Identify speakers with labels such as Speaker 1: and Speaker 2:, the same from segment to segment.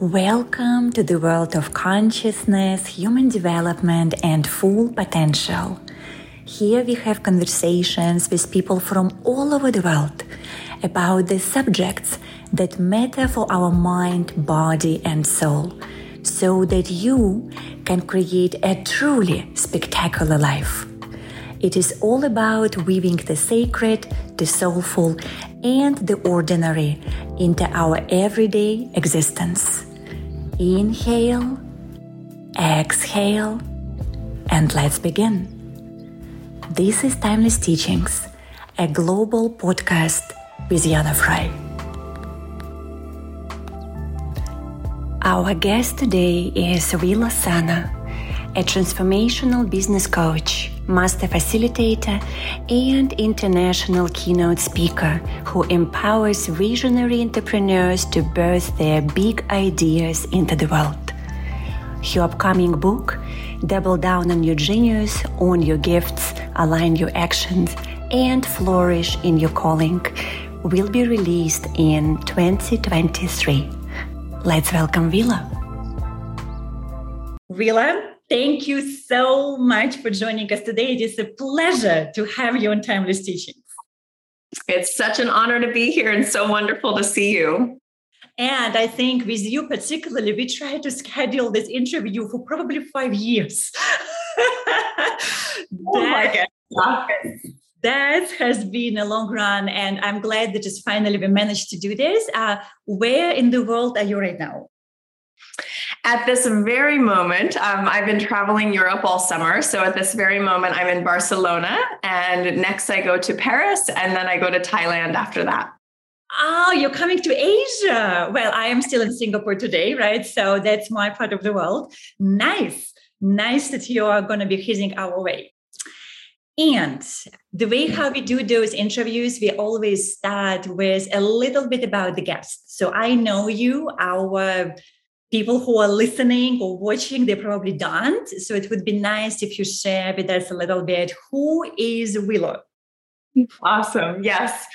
Speaker 1: Welcome to the world of consciousness, human development, and full potential. Here we have conversations with people from all over the world about the subjects that matter for our mind, body, and soul, so that you can create a truly spectacular life. It is all about weaving the sacred, the soulful, and the ordinary into our everyday existence. Inhale, exhale, and let's begin. This is Timeless Teachings, a global podcast with Yana Fry. Our guest today is Willa Sana, a transformational business coach, master facilitator, and international keynote speaker who empowers visionary entrepreneurs to birth their big ideas into the world. Her upcoming book, Double Down on Your Genius, Own Your Gifts, Align Your Actions, and Flourish in Your Calling, will be released in 2023. Let's welcome Vila.
Speaker 2: Willa, thank you so much for joining us today. It is a pleasure to have you on Timeless Teachings.
Speaker 3: It's such an honor to be here and so wonderful to see you.
Speaker 2: And I think with you particularly, we tried to schedule this interview for probably five years.
Speaker 3: oh my God.
Speaker 2: That has been a long run, and I'm glad that just finally we managed to do this. Uh, where in the world are you right now?
Speaker 3: At this very moment, um, I've been traveling Europe all summer. So at this very moment, I'm in Barcelona, and next I go to Paris, and then I go to Thailand after that.
Speaker 2: Oh, you're coming to Asia. Well, I am still in Singapore today, right? So that's my part of the world. Nice. Nice that you are going to be hitting our way. And the way how we do those interviews, we always start with a little bit about the guest. So I know you, our people who are listening or watching, they probably don't. So it would be nice if you share with us a little bit who is willow
Speaker 3: Awesome. Yes.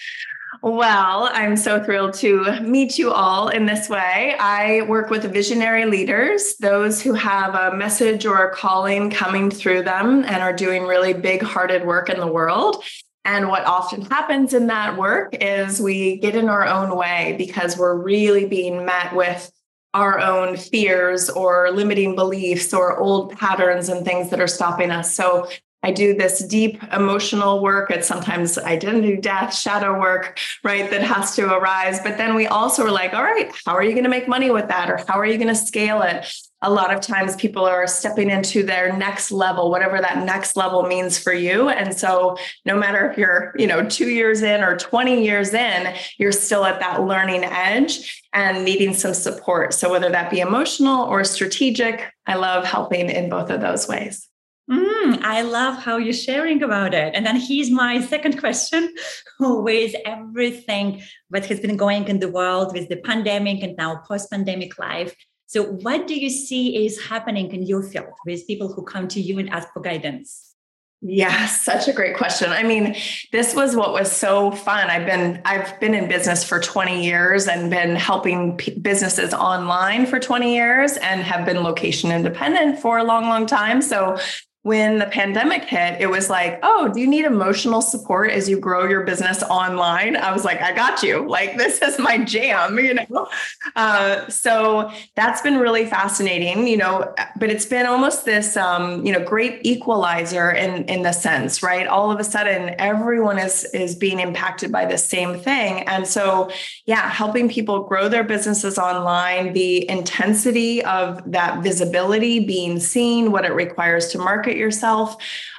Speaker 3: Well, I'm so thrilled to meet you all in this way. I work with visionary leaders, those who have a message or a calling coming through them and are doing really big hearted work in the world. And what often happens in that work is we get in our own way because we're really being met with our own fears or limiting beliefs or old patterns and things that are stopping us. So I do this deep emotional work. It's sometimes identity death, shadow work, right? That has to arise. But then we also are like, all right, how are you going to make money with that? Or how are you going to scale it? A lot of times people are stepping into their next level whatever that next level means for you and so no matter if you're you know 2 years in or 20 years in you're still at that learning edge and needing some support so whether that be emotional or strategic i love helping in both of those ways
Speaker 2: Mm, I love how you're sharing about it. And then here's my second question with everything that has been going in the world with the pandemic and now post pandemic life. So, what do you see is happening in your field with people who come to you and ask for guidance?
Speaker 3: Yeah, such a great question. I mean, this was what was so fun. I've been I've been in business for 20 years and been helping p- businesses online for 20 years and have been location independent for a long long time. So when the pandemic hit, it was like, oh, do you need emotional support as you grow your business online? I was like, I got you. Like, this is my jam, you know? Uh, so that's been really fascinating, you know, but it's been almost this, um, you know, great equalizer in, in the sense, right? All of a sudden, everyone is, is being impacted by the same thing. And so, yeah, helping people grow their businesses online, the intensity of that visibility, being seen, what it requires to market yourself,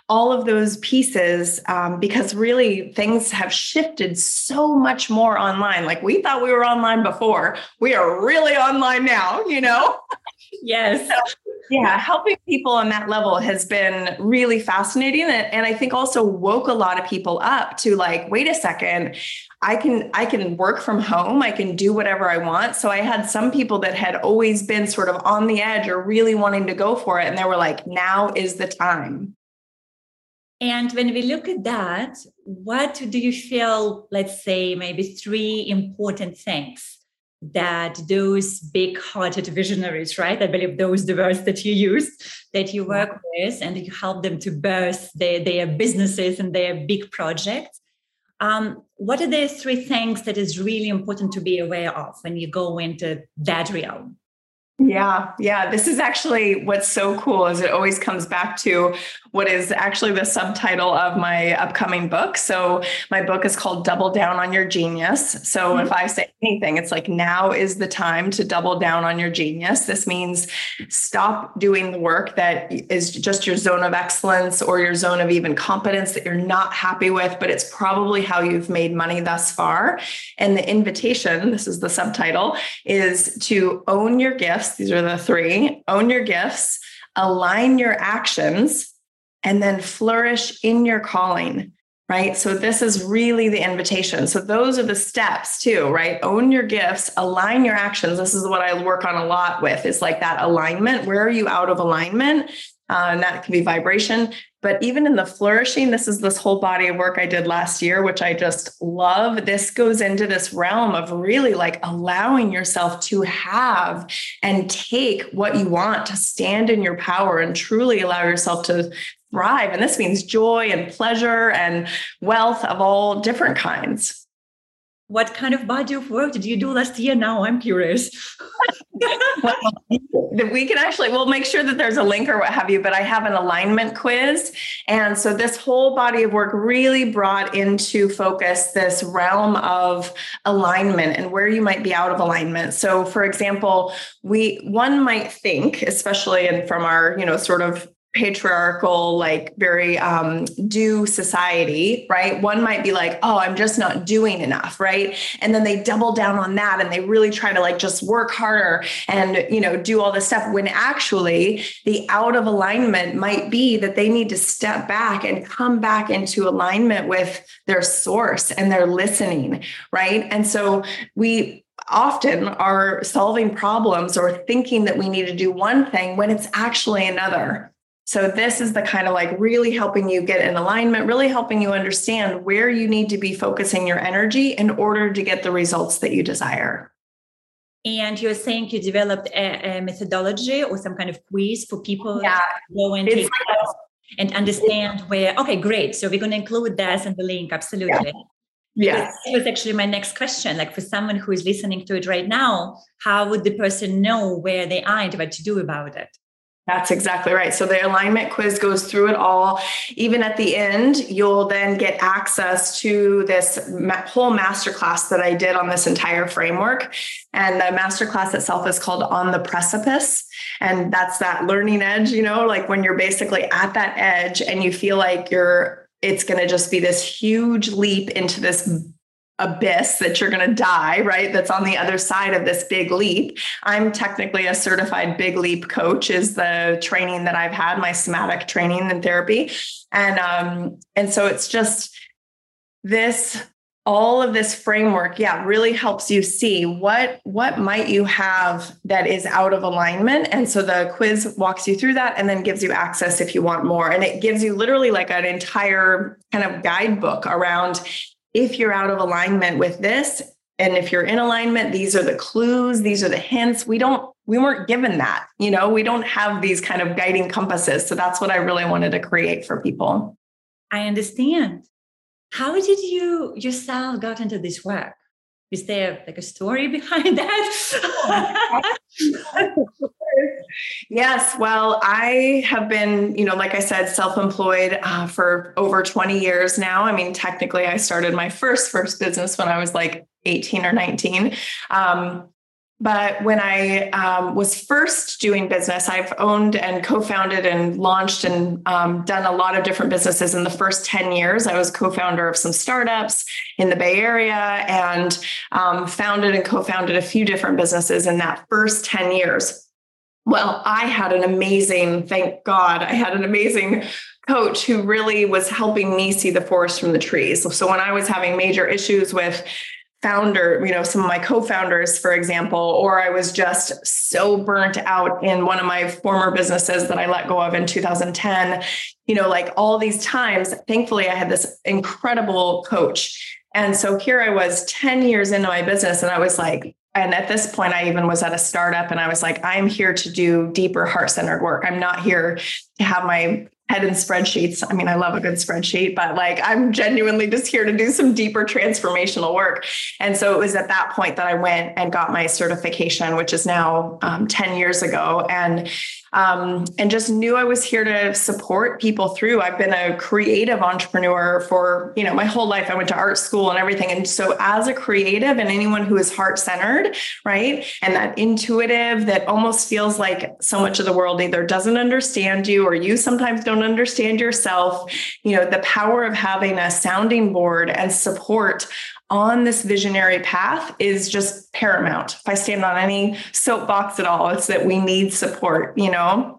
Speaker 3: all of those pieces, um, because really things have shifted so much more online. Like we thought we were online before, we are really online now, you know?
Speaker 2: Yes.
Speaker 3: So, yeah, helping people on that level has been really fascinating. And, and I think also woke a lot of people up to like, wait a second, I can I can work from home. I can do whatever I want. So I had some people that had always been sort of on the edge or really wanting to go for it and they were like now is the time.
Speaker 2: And when we look at that, what do you feel let's say maybe three important things that those big hearted visionaries, right? I believe those the words that you use, that you work with and you help them to birth their, their businesses and their big projects. Um, what are the three things that is really important to be aware of when you go into that realm?
Speaker 3: Yeah, yeah. This is actually what's so cool is it always comes back to what is actually the subtitle of my upcoming book. So my book is called Double Down on Your Genius. So mm-hmm. if I say anything, it's like now is the time to double down on your genius. This means stop doing the work that is just your zone of excellence or your zone of even competence that you're not happy with, but it's probably how you've made money thus far. And the invitation, this is the subtitle, is to own your gifts gifts. These are the three own your gifts, align your actions, and then flourish in your calling. Right. So, this is really the invitation. So, those are the steps too, right? Own your gifts, align your actions. This is what I work on a lot with is like that alignment. Where are you out of alignment? Uh, and that can be vibration. But even in the flourishing, this is this whole body of work I did last year, which I just love. This goes into this realm of really like allowing yourself to have and take what you want to stand in your power and truly allow yourself to thrive. And this means joy and pleasure and wealth of all different kinds.
Speaker 2: What kind of body of work did you do last year? Now I'm curious.
Speaker 3: we can actually we'll make sure that there's a link or what have you but i have an alignment quiz and so this whole body of work really brought into focus this realm of alignment and where you might be out of alignment so for example we one might think especially in from our you know sort of patriarchal, like very um, do society, right? One might be like, oh, I'm just not doing enough, right? And then they double down on that and they really try to like just work harder and, you know, do all this stuff when actually the out of alignment might be that they need to step back and come back into alignment with their source and their listening, right? And so we often are solving problems or thinking that we need to do one thing when it's actually another so, this is the kind of like really helping you get in alignment, really helping you understand where you need to be focusing your energy in order to get the results that you desire.
Speaker 2: And you're saying you developed a, a methodology or some kind of quiz for people
Speaker 3: yeah.
Speaker 2: to go and take like and understand where, okay, great. So, we're going to include that in the link. Absolutely.
Speaker 3: Yeah.
Speaker 2: That was actually my next question. Like for someone who is listening to it right now, how would the person know where they are and what to do about it?
Speaker 3: That's exactly right. So the alignment quiz goes through it all. Even at the end, you'll then get access to this whole masterclass that I did on this entire framework. And the masterclass itself is called On the Precipice. And that's that learning edge, you know, like when you're basically at that edge and you feel like you're, it's going to just be this huge leap into this abyss that you're going to die, right? That's on the other side of this big leap. I'm technically a certified big leap coach is the training that I've had, my somatic training and therapy. And um and so it's just this all of this framework yeah really helps you see what what might you have that is out of alignment and so the quiz walks you through that and then gives you access if you want more and it gives you literally like an entire kind of guidebook around if you're out of alignment with this and if you're in alignment these are the clues these are the hints. We don't we weren't given that you know? We don't have these kind of guiding compasses. So that's what i really wanted to create for people.
Speaker 2: I understand. How did you yourself got into this work is there like a story behind that?
Speaker 3: Yes well i have been you know like i said self-employed uh, for over 20 years now. I mean technically i started my first first business when i was like 18 or 19 um, but when I um, was first doing business, I've owned and co founded and launched and um, done a lot of different businesses in the first 10 years. I was co founder of some startups in the Bay Area and um, founded and co founded a few different businesses in that first 10 years. Well, I had an amazing, thank God, I had an amazing coach who really was helping me see the forest from the trees. So when I was having major issues with founder, you know, some of my co-founders, for example, or I was just so burnt out in one of my former businesses that I let go of in 2010. You know, like all these times, thankfully I had this incredible coach. And so here I was 10 years into my business and I was like, and at this point, I even was at a startup and I was like, I'm here to do deeper heart centered work. I'm not here to have my head in spreadsheets. I mean, I love a good spreadsheet, but like I'm genuinely just here to do some deeper transformational work. And so it was at that point that I went and got my certification, which is now um, 10 years ago. And um, and just knew I was here to support people through. I've been a creative entrepreneur for you know my whole life. I went to art school and everything, and so as a creative and anyone who is heart centered, right, and that intuitive, that almost feels like so much of the world either doesn't understand you or you sometimes don't understand yourself. You know the power of having a sounding board and support on this visionary path is just paramount. If I stand on any soapbox at all, it's that we need support, you know?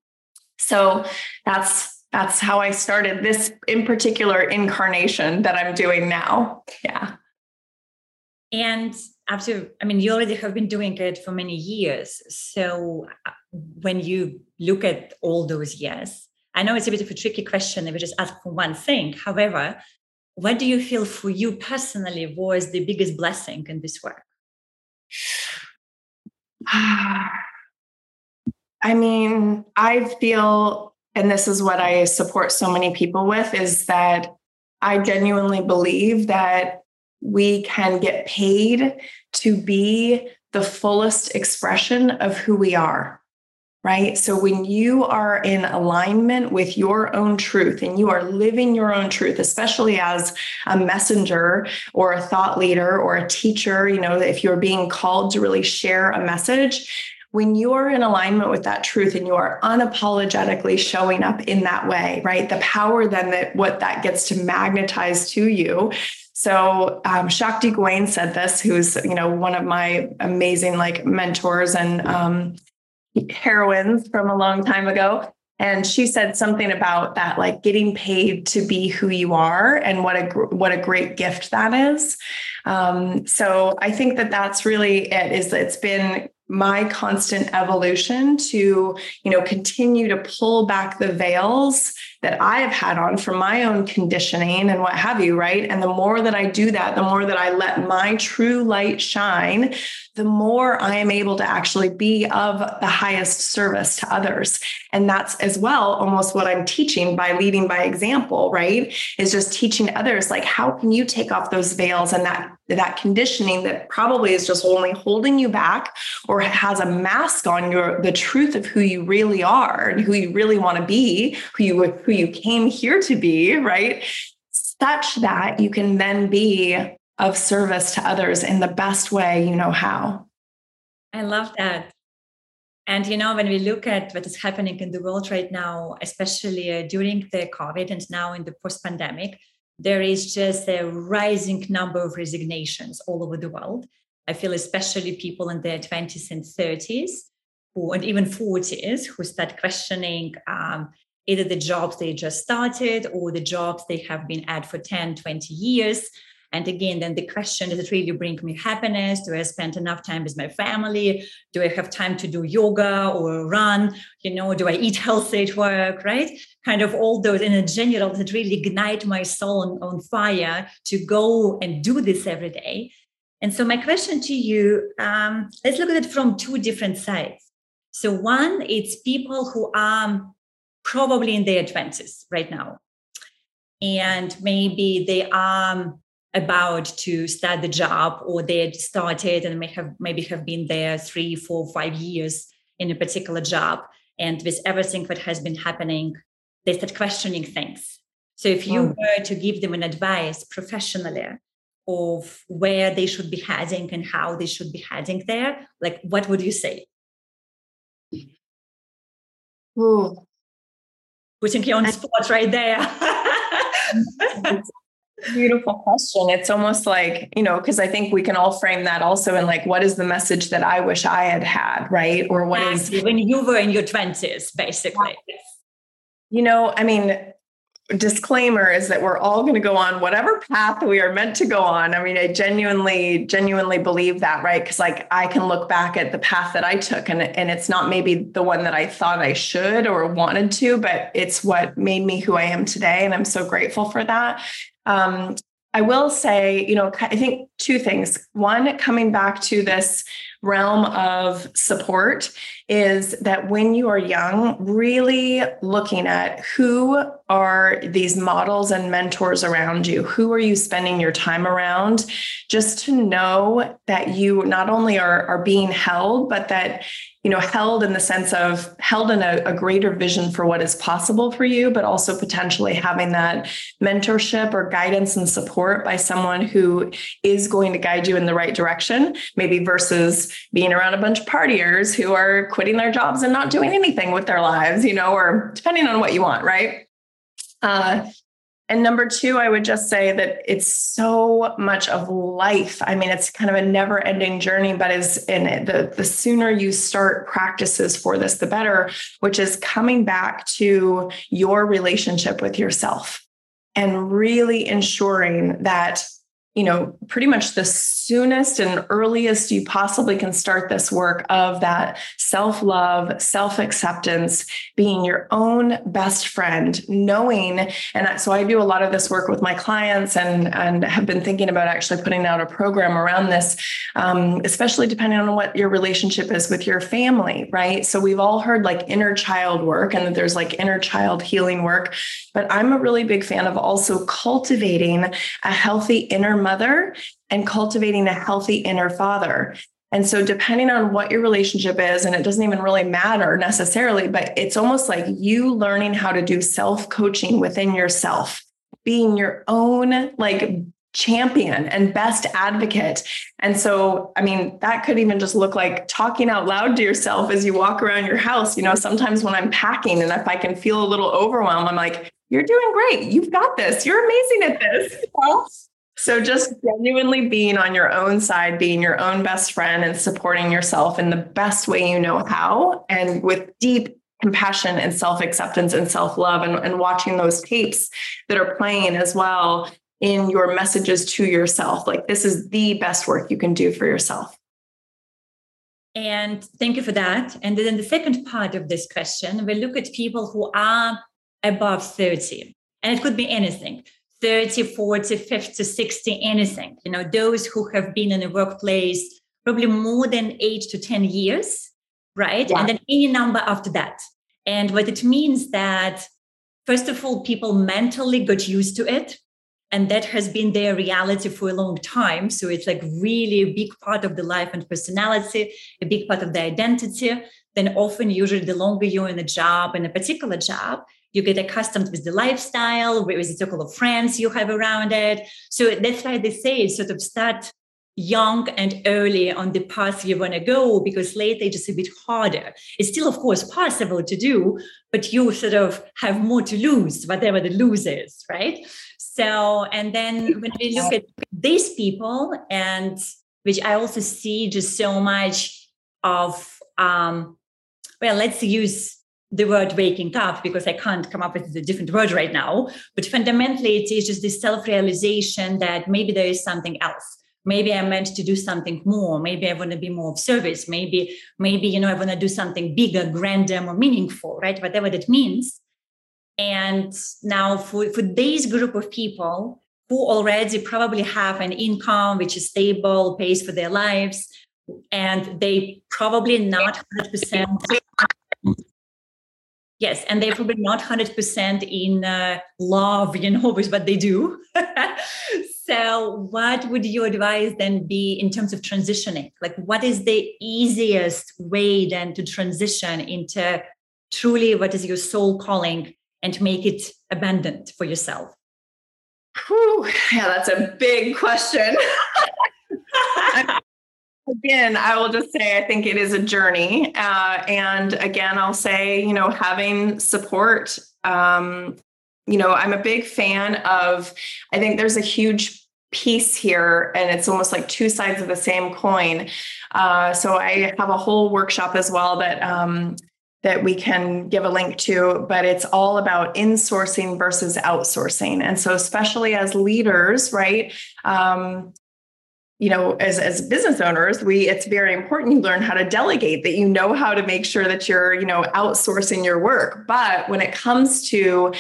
Speaker 3: So that's that's how I started this in particular incarnation that I'm doing now. Yeah.
Speaker 2: And after, I mean, you already have been doing it for many years. So uh, when you look at all those years, I know it's a bit of a tricky question if we just ask for one thing. However, what do you feel for you personally was the biggest blessing in this work?
Speaker 3: I mean, I feel, and this is what I support so many people with, is that I genuinely believe that we can get paid to be the fullest expression of who we are right? So when you are in alignment with your own truth and you are living your own truth, especially as a messenger or a thought leader or a teacher, you know, if you're being called to really share a message, when you are in alignment with that truth and you are unapologetically showing up in that way, right? The power then that what that gets to magnetize to you so um, Shakti Gawain said this, who's you know one of my amazing like mentors and um, heroines from a long time ago. And she said something about that like getting paid to be who you are and what a what a great gift that is. Um, so i think that that's really it is it's been my constant evolution to you know continue to pull back the veils that i have had on from my own conditioning and what have you right? And the more that i do that the more that i let my true light shine the more i am able to actually be of the highest service to others. And that's as well almost what i'm teaching by leading by example right? Is just teaching others like how can you take off those veils and that that conditioning that probably is just only holding you back or has a mask on your the truth of who you really are and who you really want to be who you who you came here to be right? Such that you can then be of service to others in the best way you know how
Speaker 2: i love that and you know when we look at what is happening in the world right now especially uh, during the covid and now in the post pandemic there is just a rising number of resignations all over the world. I feel especially people in their 20s and 30s who, and even 40s who start questioning um, either the jobs they just started or the jobs they have been at for 10, 20 years. And again, then the question is, does it really bring me happiness? Do I spend enough time with my family? Do I have time to do yoga or run? You know, do I eat healthy at work? Right? Kind of all those in a general that really ignite my soul on, on fire to go and do this every day. And so, my question to you um, let's look at it from two different sides. So, one, it's people who are probably in their 20s right now. And maybe they are about to start the job or they had started and may have maybe have been there three four five years in a particular job. And with everything that has been happening they start questioning things. So if you were to give them an advice professionally of where they should be heading and how they should be heading there like what would you say?
Speaker 3: Ooh.
Speaker 2: putting you on spot right there
Speaker 3: Beautiful question. It's almost like, you know, because I think we can all frame that also in like, what is the message that I wish I had had, right? Or what is
Speaker 2: when you were in your 20s, basically.
Speaker 3: You know, I mean, disclaimer is that we're all going to go on whatever path we are meant to go on. I mean, I genuinely, genuinely believe that, right? Because like I can look back at the path that I took and, and it's not maybe the one that I thought I should or wanted to, but it's what made me who I am today. And I'm so grateful for that. Um, I will say, you know, I think two things. One, coming back to this realm of support is that when you are young, really looking at who are these models and mentors around you? Who are you spending your time around? Just to know that you not only are, are being held, but that you know held in the sense of held in a, a, greater vision for what is possible for you but also potentially having that mentorship or guidance and support by someone who is going to guide you in the right direction maybe versus being around a bunch of partiers who are quitting their jobs and not doing anything with their lives you know or depending on what you want right? Uh, and number two, I would just say that it's so much of life. I mean, it's kind of a never ending journey, but is in the, the sooner you start practices for this, the better, which is coming back to your relationship with yourself and really ensuring that you know, pretty much the soonest and earliest you possibly can start this work of that self love, self acceptance, being your own best friend, knowing. And so I do a lot of this work with my clients and, and have been thinking about actually putting out a program around this, um, especially depending on what your relationship is with your family, right? So we've all heard like inner child work and that there's like inner child healing work. But I'm a really big fan of also cultivating a healthy inner mother and cultivating a healthy inner father. And so, depending on what your relationship is, and it doesn't even really matter necessarily, but it's almost like you learning how to do self coaching within yourself, being your own like champion and best advocate. And so, I mean, that could even just look like talking out loud to yourself as you walk around your house. You know, sometimes when I'm packing and if I can feel a little overwhelmed, I'm like, you're doing great. You've got this. You're amazing at this. So just genuinely being on your own side, being your own best friend and supporting yourself in the best way you know how and with deep compassion and self-acceptance and self-love and, and watching those tapes that are playing as well in your messages to yourself. Like this is the best work you can do for yourself.
Speaker 2: And thank you for that. And then the second part of this question, we look at people who are above 30. And it could be anything 30, 40, 50, 60, anything. You know, those who have been in the workplace probably more than eight to 10 years, right? Yeah. And then any number after that. And what it means that, first of all, people mentally got used to it. And that has been their reality for a long time. So it's like really a big part of the life and personality, a big part of the identity. Then often, usually, the longer you're in a job, in a particular job, you get accustomed with the lifestyle, with the circle of friends you have around it. So that's why they say sort of start young and early on the path you want to go because later it's just a bit harder. It's still, of course, possible to do, but you sort of have more to lose, whatever the lose is, right? So, and then when we look at these people, and which I also see just so much of, um, well, let's use the word waking up because I can't come up with a different word right now. But fundamentally, it is just this self realization that maybe there is something else. Maybe I'm meant to do something more. Maybe I want to be more of service. Maybe, maybe, you know, I want to do something bigger, grander, more meaningful, right? Whatever that means. And now for, for this group of people who already probably have an income which is stable, pays for their lives, and they probably not 100% Yes, and they're probably not 100% in uh, love, you know, with what they do. so, what would your advice then be in terms of transitioning? Like, what is the easiest way then to transition into truly what is your soul calling and make it abundant for yourself?
Speaker 3: Whew, yeah, that's a big question. Again, I will just say I think it is a journey. Uh, and again, I'll say, you know, having support. Um, you know, I'm a big fan of, I think there's a huge piece here, and it's almost like two sides of the same coin. Uh, so I have a whole workshop as well that um, that we can give a link to, but it's all about insourcing versus outsourcing. And so, especially as leaders, right? Um, you know as as business owners we it's very important you learn how to delegate that you know how to make sure that you're you know outsourcing your work but when it comes to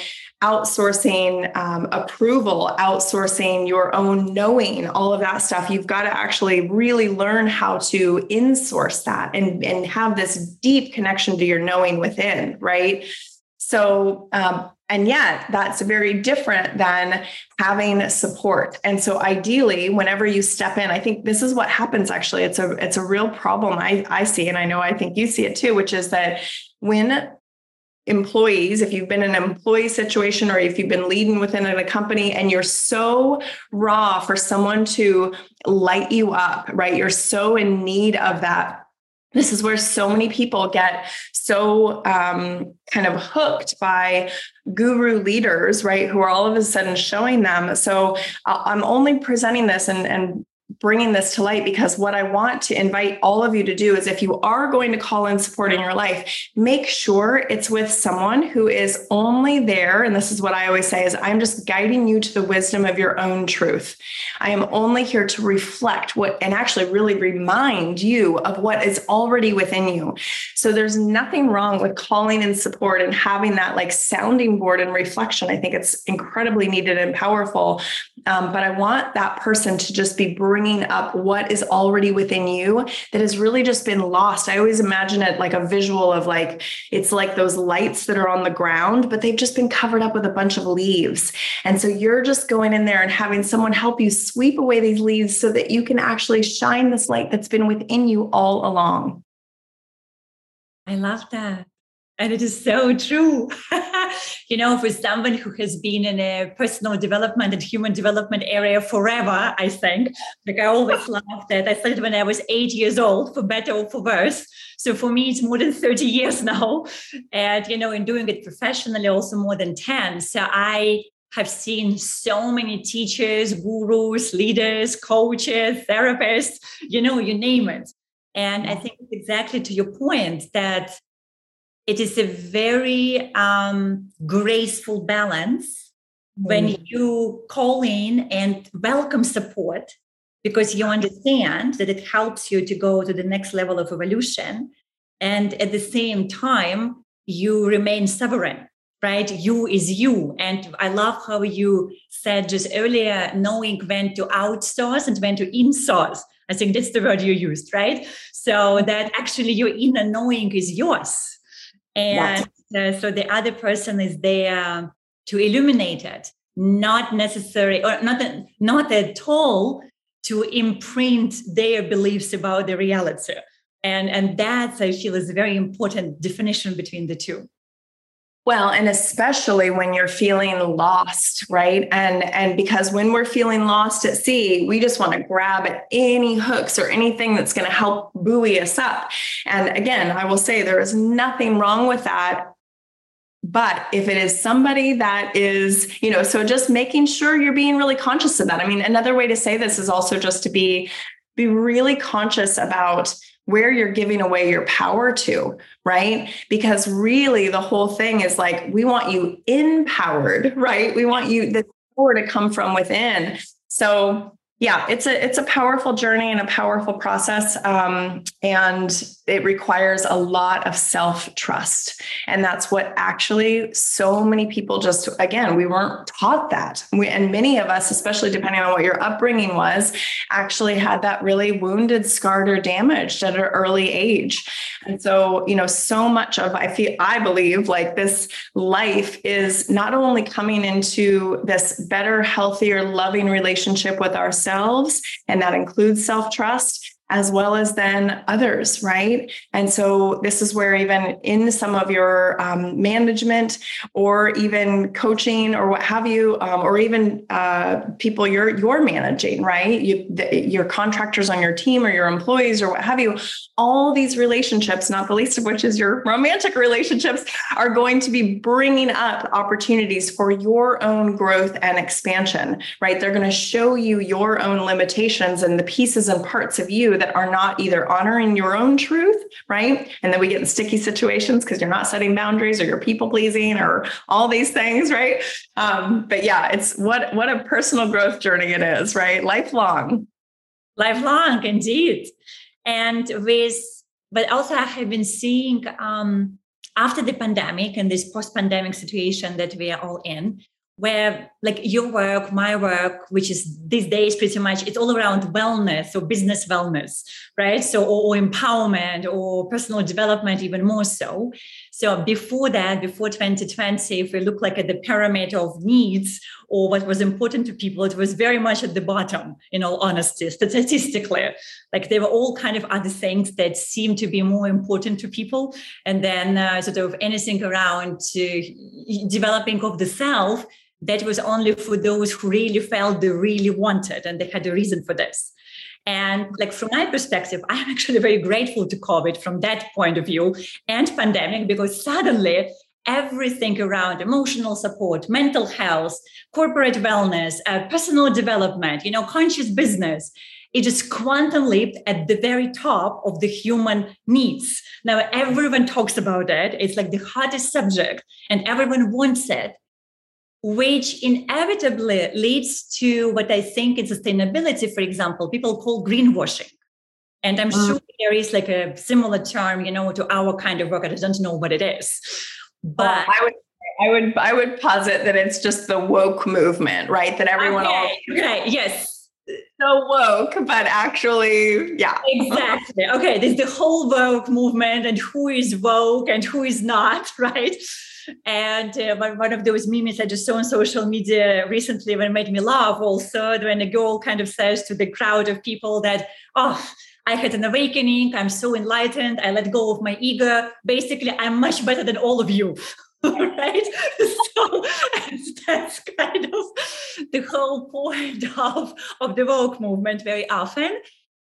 Speaker 3: outsourcing um, approval, outsourcing your own knowing, all of that stuff. You've got to actually really learn how to insource that and, and have this deep connection to your knowing within, right? So, um, and yet that's very different than having support. And so ideally, whenever you step in, I think this is what happens actually. It's a it's a real problem I, I see, and I know I think you see it too, which is that when employees, if you've been in an employee situation or if you've been leading within a company and you're so raw for someone to light you up, right? You're so in need of that this is where so many people get so um, kind of hooked by guru leaders right who are all of a sudden showing them. So i'm only presenting this and, and bringing this to light because what I want to invite all of you to do is if you are going to call in support in your life, make sure it's with someone who is only there. And this is what I always say is I'm just guiding you to the wisdom of your own truth. I am only here to reflect what and actually really remind you of what is already within you. So there's nothing wrong with calling in support and having that like sounding board and reflection. I think it's incredibly needed and powerful. Um, but I want that person to just be bringing up what is already within you that has really just been lost. I always imagine it like a visual of like, it's like those lights that are on the ground, but they've just been covered up with a bunch of leaves. And so you're just going in there and having someone help you sweep away these leaves so that you can actually shine this light that's been within you all along.
Speaker 2: I love that. And it is so true. you know, for someone who has been in a personal development and human development area forever, I think, like I always loved that. I started when I was eight years old, for better or for worse. So for me, it's more than 30 years now. And, you know, in doing it professionally, also more than 10. So I have seen so many teachers, gurus, leaders, coaches, therapists, you know, you name it. And I mm. think exactly to your point that it is a very um, graceful balance mm. when you call in and welcome support because you understand that it helps you to go to the next level of evolution. And at the same time you remain sovereign right? You is you. And i love how you said just earlier knowing when to outsource and when to insource. I think that's the word you used right? So that actually your inner knowing is yours and uh, so the other person is there to illuminate it. Not necessary or not not at all to imprint their beliefs about the reality. And and that's i feel is a very important definition between the two
Speaker 3: well, and especially when you're feeling lost, right? And and because when we're feeling lost at sea, we just want to grab at any hooks or anything that's going to help buoy us up. And again, I will say there is nothing wrong with that. But if it is somebody that is, you know, so just making sure you're being really conscious of that. I mean, another way to say this is also just to be be really conscious about where you're giving away your power to, right? Because really the whole thing is like, we want you empowered, right? We want you the power to come from within. So yeah it's a it's a powerful journey and a powerful process um, and it requires a lot of self trust and that's what actually so many people just again we weren't taught that. We, and many of us especially depending on what your upbringing was actually had that really wounded scarred or damaged at an early age. And so you know so much of i feel i believe like this life is not only coming into this better healthier loving relationship with ourselves ourselves, and that includes self trust as well as then others, right? And so this is where even in some of your um, management or even coaching or what have you, um, or even uh, people you're you're managing, right? You, the, your contractors on your team or your employees or what have you, all these relationships, not the least of which is your romantic relationships, are going to be bringing up opportunities for your own growth and expansion, right? They're going to show you your own limitations and the pieces and parts of you that are not either honoring your own truth, right? And then we get in sticky situations because you're not setting boundaries or you're people pleasing or all these things, right? Um, but yeah, it's what what a personal growth journey it is, right? Lifelong.
Speaker 2: Lifelong, indeed. And with, but also I have been seeing um, after the pandemic and this post-pandemic situation that we are all in where like your work my work which is these days pretty much it's all around wellness or business wellness right? So or, or, empowerment or personal development even more so. So before that before 2020 if we look like at the pyramid of needs or what was important to people it was very much at the bottom in all honesty statistically. Like there were all kind of other things that seemed to be more important to people. And then uh, sort of anything around uh, developing of the self that was only for those who really felt they really wanted and they had a reason for this. And like from my perspective, I'm actually very grateful to COVID from that point of view and pandemic because suddenly everything around emotional support, mental health, corporate wellness, uh, personal development, you know, conscious business, it just quantum leaped at the very top of the human needs. Now everyone talks about it. It's like the hottest subject and everyone wants it which inevitably leads to what I think in sustainability, for example, people call greenwashing. And I'm mm. sure there is like a similar term, you know, to our kind of work. I don't know what it is. But well,
Speaker 3: I would I would I would posit that it's just the woke movement, right? That everyone
Speaker 2: okay, okay, yes.
Speaker 3: So woke, but actually, yeah.
Speaker 2: Exactly. Okay, there's the whole woke movement and who is woke and who is not, right? And uh, one of those memes I just saw on social media recently when made me laugh also, when a girl kind of says to the crowd of people that, oh, I had an awakening. I'm so enlightened. I let go of my ego. Basically, I'm much better than all of you. right? So that's kind of the whole point of, of the woke movement very often.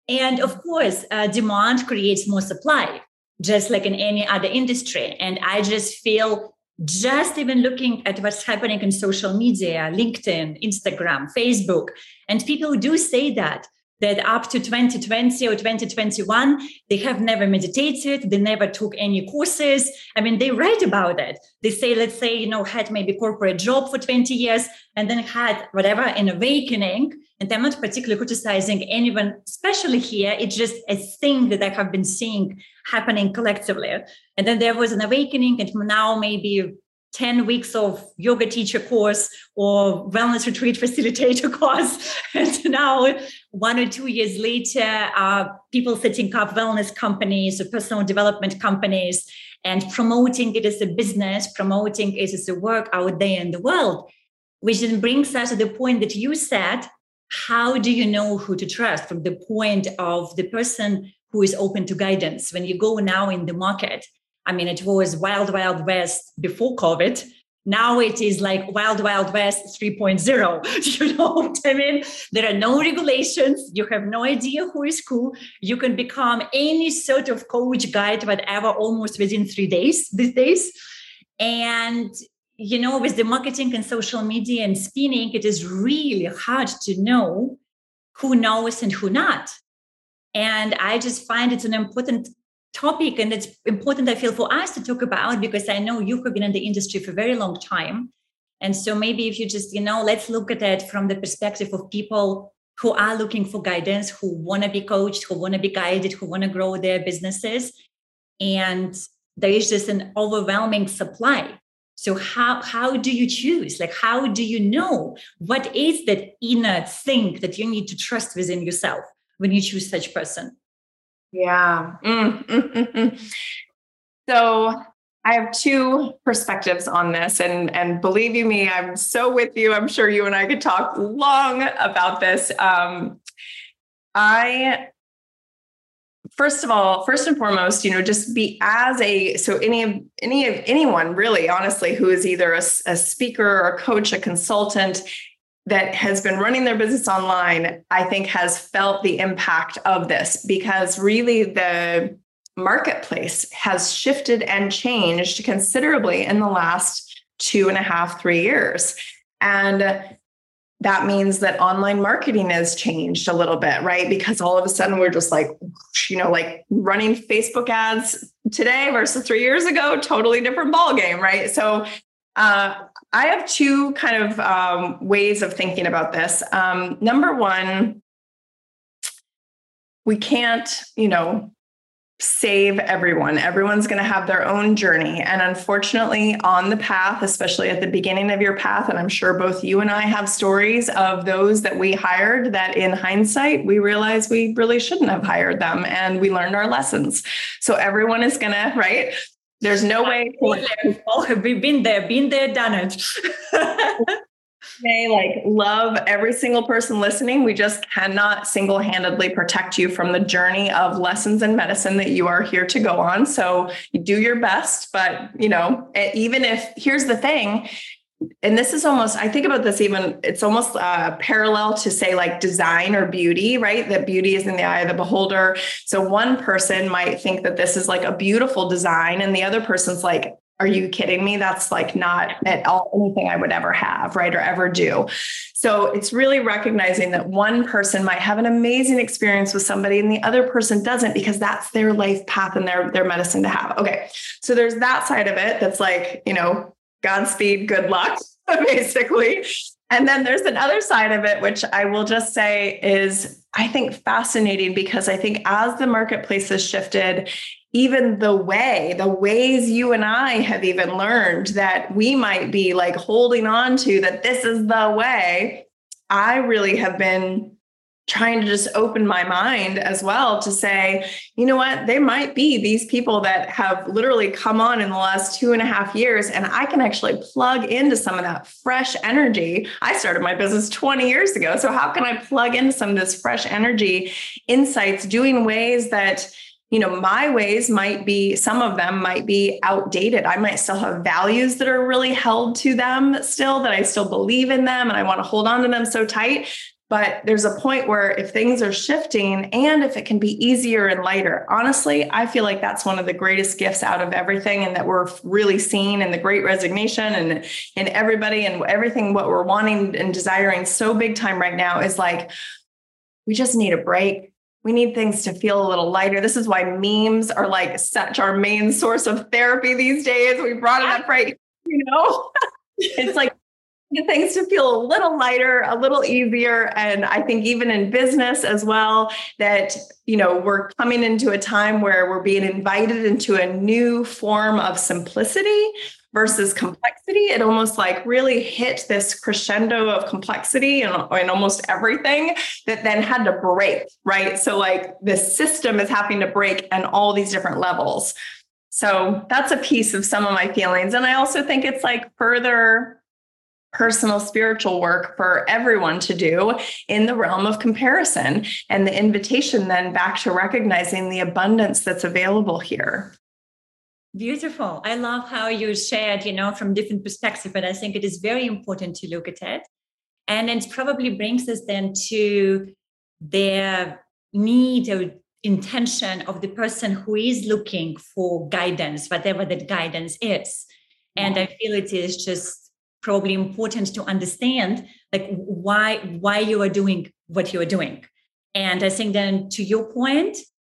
Speaker 2: And of course, uh, demand creates more supply, just like in any other industry. And I just feel just even looking at what's happening in social media, LinkedIn, Instagram, Facebook, and people do say that that up to 2020 or 2021 they have never meditated they never took any courses. I mean they write about it. They say let's say you know had maybe corporate job for 20 years and then had whatever an awakening. And i'm not particularly criticizing anyone especially here. It's just a thing that i have been seeing happening collectively. And then there was an awakening, and now maybe 10 weeks of yoga teacher course or wellness retreat facilitator course. And now, one or two years later, uh, people setting up wellness companies or personal development companies and promoting it as a business, promoting it as a work out there in the world, which then brings us to the point that you said how do you know who to trust from the point of the person who is open to guidance. When you go now in the market, I mean, it was wild, wild west before COVID. Now it is like wild, wild west 3.0. You know what I mean? There are no regulations. You have no idea who is who. You can become any sort of coach, guide, whatever, almost within three days these days. And you know, with the marketing and social media and spinning, it is really hard to know who knows and who not. And I just find it's an important topic and it's important, I feel, for us to talk about because I know you have been in the industry for a very long time. And so maybe if you just, you know, let's look at it from the perspective of people who are looking for guidance, who want to be coached, who want to be guided, who want to grow their businesses. And there is just an overwhelming supply. So how how do you choose? Like how do you know what is that inner thing that you need to trust within yourself? when you choose such person?
Speaker 3: Yeah. Mm, mm, mm, so I have two perspectives on this, and and believe you me, I'm so with you. I'm sure you and I could talk long about this. Um, I first of all, first and foremost, you know, just be as a so any of any of anyone really, honestly, who is either a, a speaker or a coach, a consultant, that has been running their business online, I think has felt the impact of this because really the marketplace has shifted and changed considerably in the last two and a half, three years. And that means that online marketing has changed a little bit, right? Because all of a sudden we're just like, you know, like running Facebook ads today versus three years ago, totally different ball game, right? So uh, I have two kind of um, ways of thinking about this. Um, number one, we can't, you know, save everyone. Everyone's going to have their own journey. And unfortunately, on the path, especially at the beginning of your path, and I'm sure both you and I have stories of those that we hired that in hindsight, we realized we really shouldn't have hired them and we learned our lessons. So everyone is going to, right? There's no way.
Speaker 2: We've been there, been there, done it.
Speaker 3: may like love every single person listening. We just cannot single handedly protect you from the journey of lessons in medicine that you are here to go on. So you do your best, but you know, even if here's the thing, and this is almost i think about this even it's almost uh, parallel to say like design or beauty right that beauty is in the eye of the beholder so one person might think that this is like a beautiful design and the other person's like are you kidding me? That's like not at all anything I would ever have, right? Or ever do. So it's really recognizing that one person might have an amazing experience with somebody and the other person doesn't because that's their life path and their, their medicine to have. Okay. So there's that side of it that's like, you know, Godspeed, good luck, basically. And then there's another side of it, which I will just say is, I think, fascinating because I think as the marketplace has shifted, even the way, the ways you and I have even learned that we might be like holding on to that this is the way, I really have been trying to just open my mind as well to say, you know what, there might be these people that have literally come on in the last two and a half years, and I can actually plug into some of that fresh energy. I started my business 20 years ago. So, how can I plug into some of this fresh energy insights, doing ways that you know, my ways might be, some of them might be outdated. I might still have values that are really held to them still, that I still believe in them and I want to hold on to them so tight. But there's a point where if things are shifting and if it can be easier and lighter, honestly, I feel like that's one of the greatest gifts out of everything and that we're really seeing in the great resignation and in everybody and everything what we're wanting and desiring so big time right now is like, we just need a break we need things to feel a little lighter. This is why memes are like such our main source of therapy these days. We brought it up right, you know. it's like things to feel a little lighter, a little easier. And I think even in business as well, that, you know, we're coming into a time where we're being invited into a new form of simplicity versus complexity. It almost like really hit this crescendo of complexity and, and almost everything that then had to break, right? So, like the system is having to break on all these different levels. So, that's a piece of some of my feelings. And I also think it's like further personal spiritual work for everyone to do in the realm of comparison and the invitation then back to recognizing the abundance that's available here.
Speaker 2: Beautiful. I love how you shared, you know, from different perspectives, but I think it is very important to look at it. And it probably brings us then to their need or intention of the person who is looking for guidance, whatever that guidance is. And I feel it is just probably important to understand like why why you are doing what you are doing. And I think then to your point,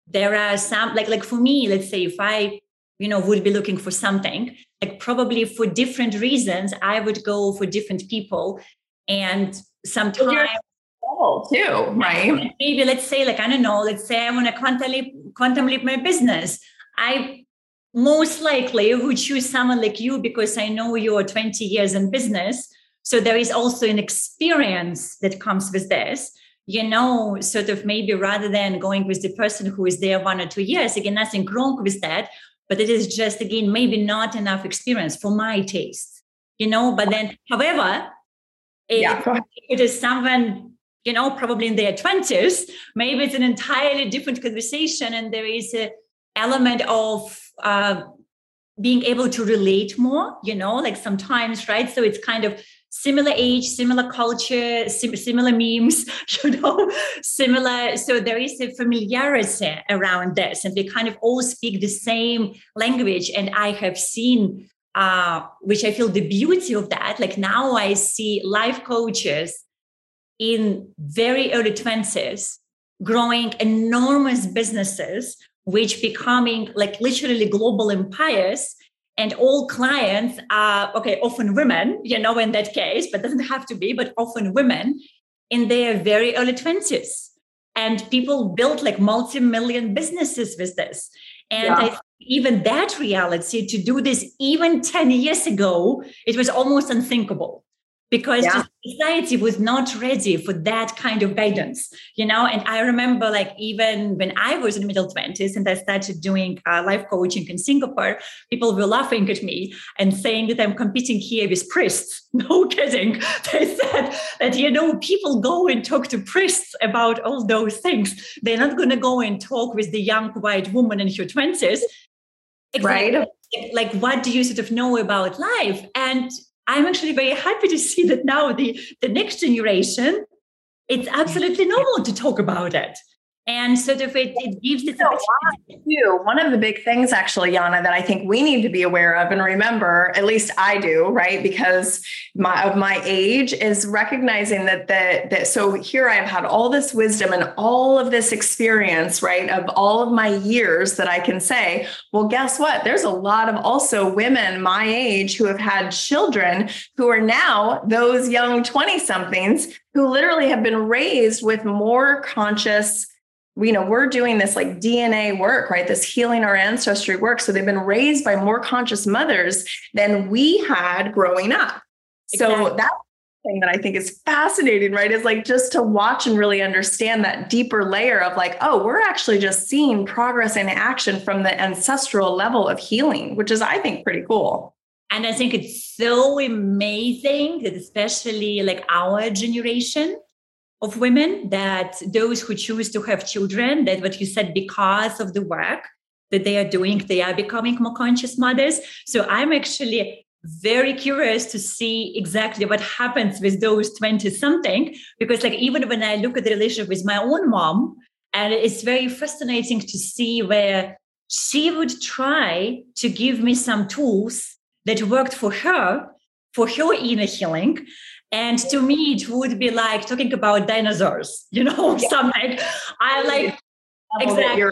Speaker 2: there are some like like for me, let's say if I you know would be looking for something like probably for different reasons i would go for different people and sometimes
Speaker 3: too right
Speaker 2: maybe let's say like i don't know let's say i want to quantum leap, quantum leap my business i most likely who choose someone like you because i know you're 20 years in business so there is also an experience that comes with this you know sort of maybe rather than going with the person who is there one or two years again nothing wrong with that but it is just again maybe not enough experience for my taste you know but then however it, yeah. it is someone you know probably in their 20s maybe it's an entirely different conversation and there is a element of uh, being able to relate more you know like sometimes right so it's kind of similar age, similar culture, sim- similar memes, you know, similar. So there is a familiarity around this, and we kind of all speak the same language. And I have seen, uh, which I feel the beauty of that. Like now I see life coaches in very early 20s growing enormous businesses which becoming like literally global empires and all clients are okay often women you know in that case but doesn't have to be but often women in their very early 20s and people built like multi-million businesses with this. And yeah. Even that reality to do this even 10 years ago it was almost unthinkable because yeah. society was not ready for that kind of guidance you know? And i remember like even when i was in the middle 20s and i started doing uh, life coaching in singapore people were laughing at me and saying that i'm competing here with priests. No kidding. They said that you know people go and talk to priests about all those things. They're not going to go and talk with the young white woman in her 20s
Speaker 3: exactly. right.
Speaker 2: Like what do you sort of know about life? And I'm actually very happy to see that now the, the next generation, it's absolutely normal to talk about it and sort of it, it gives this
Speaker 3: too. One of the big things, actually, Yana, that I think we need to be aware of and remember, at least I do, right? Because my of my age is recognizing that that that so here I've had all this wisdom and all of this experience, right? Of all of my years that I can say, well, guess what? There's a lot of also women my age who have had children who are now those young 20 somethings who literally have been raised with more conscious you know we're doing this like dna work right? This healing our ancestry work. So they've been raised by more conscious mothers than we had growing up. Exactly. so that thing that i think is fascinating right? Is like just to watch and really understand that deeper layer of like oh we're actually just seeing progress and action from the ancestral level of healing which is i think pretty cool.
Speaker 2: And i think it's so amazing that especially like our generation of women that those who choose to have children that what you said because of the work that they are doing they are becoming more conscious mothers. So i'm actually very curious to see exactly what happens with those 20 something because like even when i look at the relationship with my own mom and it's very fascinating to see where she would try to give me some tools that worked for her for her inner healing and to me, it would be like talking about dinosaurs, you know, yeah. something. I like exactly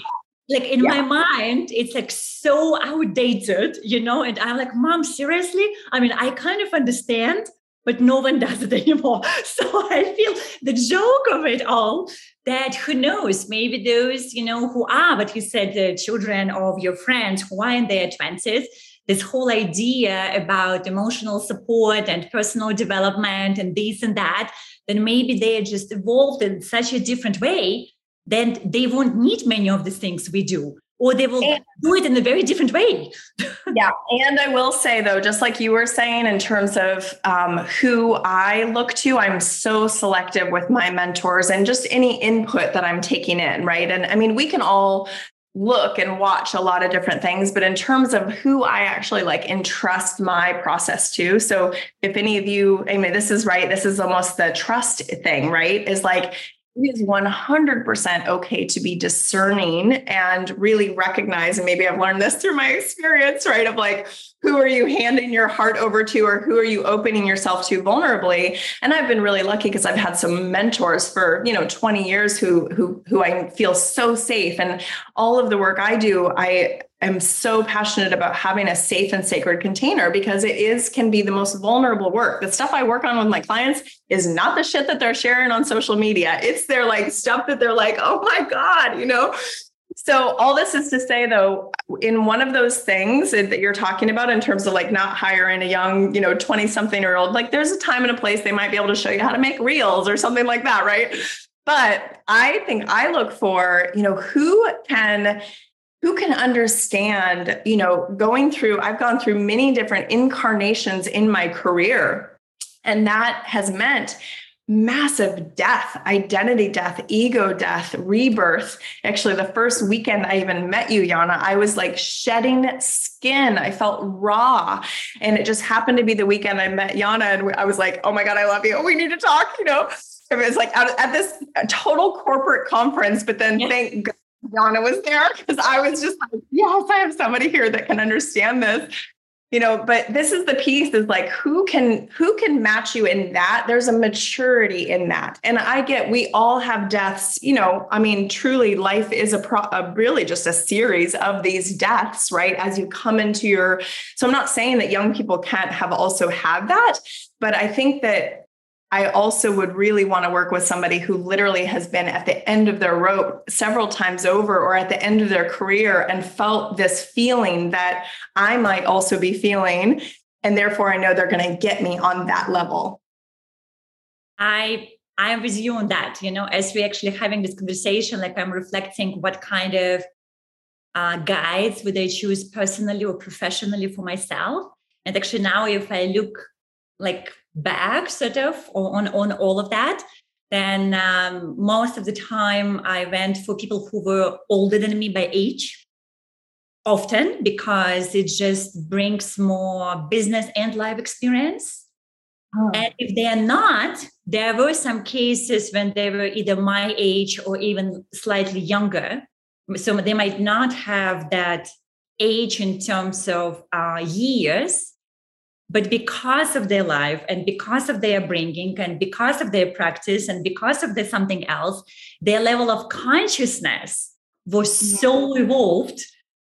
Speaker 2: like in yeah. my mind, it's like so outdated, you know, and I'm like, Mom, seriously? I mean, I kind of understand, but no one does it anymore. So I feel the joke of it all that who knows, maybe those, you know, who are, but you said the children of your friends who are in their 20s, this whole idea about emotional support and personal development and this and that, then maybe they just evolved in such a different way, then they won't need many of the things we do. Or they will and, do it in a very different way.
Speaker 3: yeah. And I will say, though, just like you were saying, in terms of um, who I look to, I'm so selective with my mentors and just any input that I'm taking in, right? And I mean, we can all look and watch a lot of different things but in terms of who i actually like entrust my process to so if any of you i mean this is right this is almost the trust thing right? Is like it is 100% okay to be discerning and really recognize and maybe i've learned this through my experience right of like who are you handing your heart over to or who are you opening yourself to vulnerably? And i've been really lucky because i've had some mentors for you know 20 years who who who i feel so safe. And all of the work i do i am so passionate about having a safe and sacred container because it is can be the most vulnerable work. The stuff I work on with my clients is not the shit that they're sharing on social media. It's their like stuff that they're like, "Oh my god," you know. So all this is to say though, in one of those things that you're talking about in terms of like not hiring a young, you know, 20 something year old, like there's a time and a place they might be able to show you how to make reels or something like that, right? But I think I look for, you know, who can who can understand, you know, going through, I've gone through many different incarnations in my career. And that has meant massive death, identity death, ego death, rebirth. Actually, the first weekend I even met you, Yana, I was like shedding skin. I felt raw. And it just happened to be the weekend I met Yana. And I was like, oh my God, I love you. We need to talk, you know. It was like at this total corporate conference, but then thank God Yana was there because I was just like, yes, I have somebody here that can understand this. You know, but this is the piece is like who can who can match you in that? There's a maturity in that. And I get we all have deaths, you know, I mean truly life is a, pro, a really just a series of these deaths, right? As you come into your so I'm not saying that young people can't have also have that, but I think that I also would really want to work with somebody who literally has been at the end of their rope several times over or at the end of their career and felt this feeling that I might also be feeling. And therefore, I know they're going to get me on that level.
Speaker 2: I I'm with you on that. You know, as we're actually having this conversation, like I'm reflecting what kind of uh, guides would I choose personally or professionally for myself. And actually, now if I look like back sort of on on all of that then um, most of the time i went for people who were older than me by age. Often because it just brings more business and life experience. Oh. and if they are not there were some cases when they were either my age or even slightly younger. So they might not have that age in terms of uh, years but because of their life and because of their bringing and because of their practice and because of the something else their level of consciousness was so evolved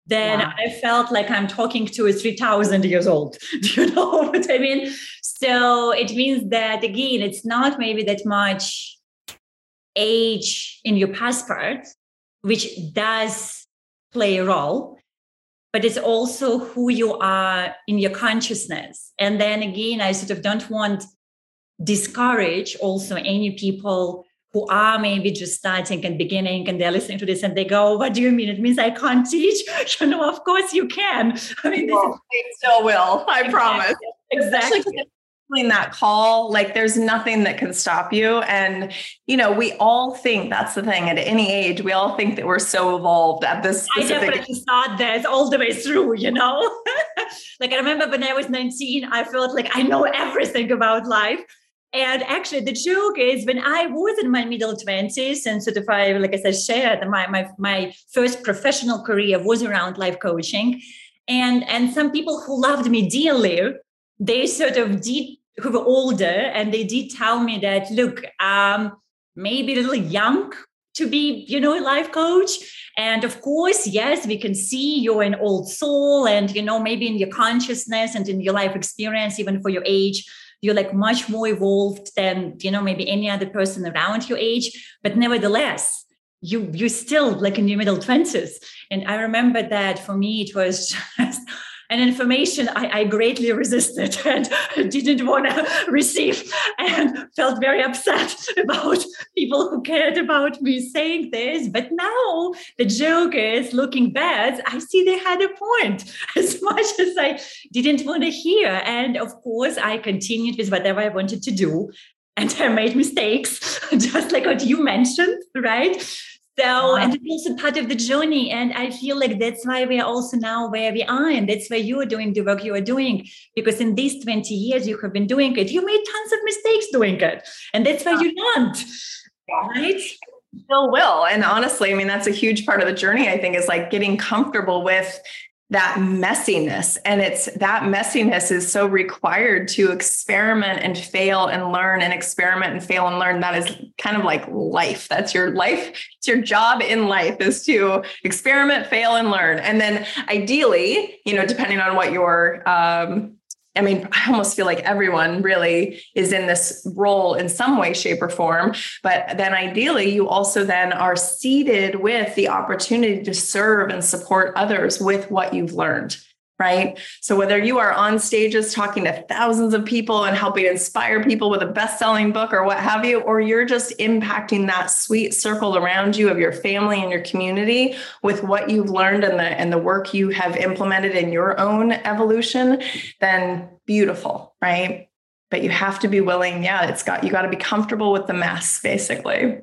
Speaker 2: then wow. i felt like i'm talking to a 3000 years old. Do you know what i mean? So it means that again it's not maybe that much age in your passport which does play a role but it's also who you are in your consciousness. And then again, I sort of don't want discourage also any people who are maybe just starting and beginning and they're listening to this and they go, What do you mean? It means I can't teach? You know, of course you can. I mean,
Speaker 3: well, they still will, I exactly. promise.
Speaker 2: Exactly
Speaker 3: that call like there's nothing that can stop you. And you know we all think that's the thing at any age we all think that we're so evolved at this specific
Speaker 2: I definitely thought that all the way through you know? Like I remember when I was 19 I felt like I know everything about life. And actually the joke is when I was in my middle 20s and sort of I like I said shared my my my first professional career was around life coaching. And and some people who loved me dearly they sort of did who were older and they did tell me that look um maybe a little young to be you know a life coach. And of course yes we can see you're an old soul and you know maybe in your consciousness and in your life experience even for your age you're like much more evolved than you know maybe any other person around your age. But nevertheless you you're still like in your middle 20s and i remember that for me it was just an information I, I greatly resisted and didn't want to receive and felt very upset about people who cared about me saying this. But now the joke is looking bad, I see they had a point as much as I didn't want to hear. And of course, I continued with whatever I wanted to do and I made mistakes, just like what you mentioned, right? So, and it's also part of the journey. And I feel like that's why we are also now where we are. And that's why you are doing the work you are doing. Because in these 20 years you have been doing it, you made tons of mistakes doing it. And that's why you learned. Right?
Speaker 3: Still will. And honestly, I mean, that's a huge part of the journey, I think, is like getting comfortable with that messiness. And it's that messiness is so required to experiment and fail and learn and experiment and fail and learn. That is kind of like life. That's your life. It's your job in life is to experiment fail and learn. And then ideally you know depending on what your um, I mean, I almost feel like everyone really is in this role in some way, shape, or form. But then ideally, you also then are seated with the opportunity to serve and support others with what you've learned right? So whether you are on stages talking to thousands of people and helping inspire people with a best-selling book or what have you, or you're just impacting that sweet circle around you of your family and your community with what you've learned and the and the work you have implemented in your own evolution, then beautiful, right? But you have to be willing, yeah, it's got you got to be comfortable with the mess basically.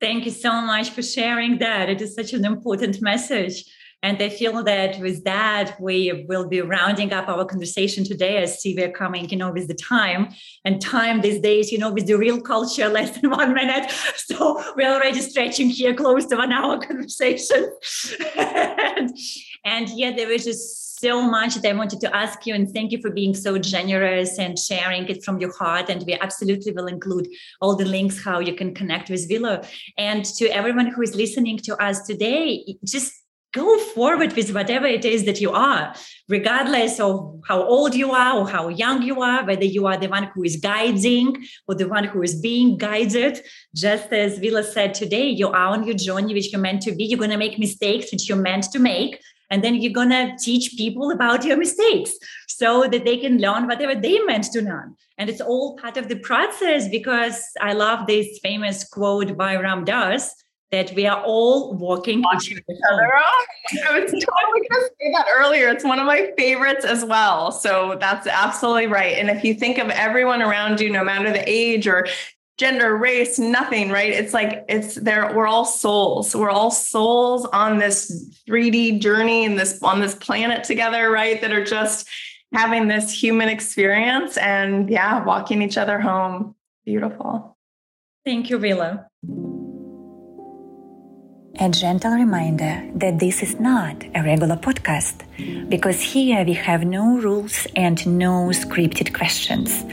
Speaker 2: Thank you so much for sharing that. It is such an important message and I feel that with that, we will be rounding up our conversation today I see we're coming, you know, with the time and time these days, you know, with the real culture, less than one minute. So we're already stretching here close to one hour conversation. and, and yeah, there was just so much that I wanted to ask you and thank you for being so generous and sharing it from your heart. And we absolutely will include all the links how you can connect with Willow. And to everyone who is listening to us today, just go forward with whatever it is that you are, regardless of how old you are or how young you are, whether you are the one who is guiding or the one who is being guided. Just as Villa said today, you are on your journey, which you're meant to be. You're going to make mistakes, which you're meant to make. And then you're going to teach people about your mistakes so that they can learn whatever they meant to learn. And it's all part of the process because I love this famous quote by Ram Dass that we are all walking each other.
Speaker 3: Oh, I was totally going to say that earlier. It's one of my favorites as well. So that's absolutely right. And if you think of everyone around you, no matter the age or gender, race, nothing, right? It's like it's there. We're all souls. We're all souls on this 3D journey and this on this planet together, right? That are just having this human experience and yeah, walking each other home. Beautiful.
Speaker 2: Thank you, Villa.
Speaker 1: A gentle reminder that this is not a regular podcast, because here we have no rules and no scripted questions.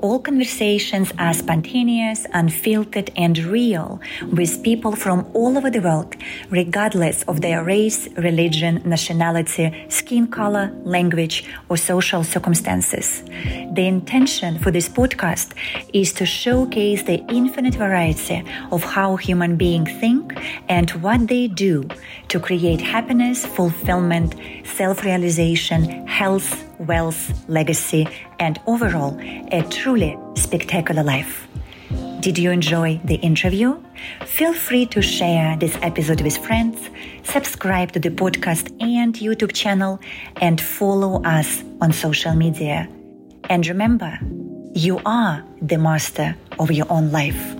Speaker 1: All conversations are spontaneous, unfiltered, and real with people from all over the world, regardless of their race, religion, nationality, skin color, language, or social circumstances. The intention for this podcast is to showcase the infinite variety of how human beings think and what they do to create happiness, fulfillment, self realization, health, wealth, legacy, and overall, a truly spectacular life. Did you enjoy the interview? Feel free to share this episode with friends, subscribe to the podcast and YouTube channel, and follow us on social media. And remember, you are the master of your own life.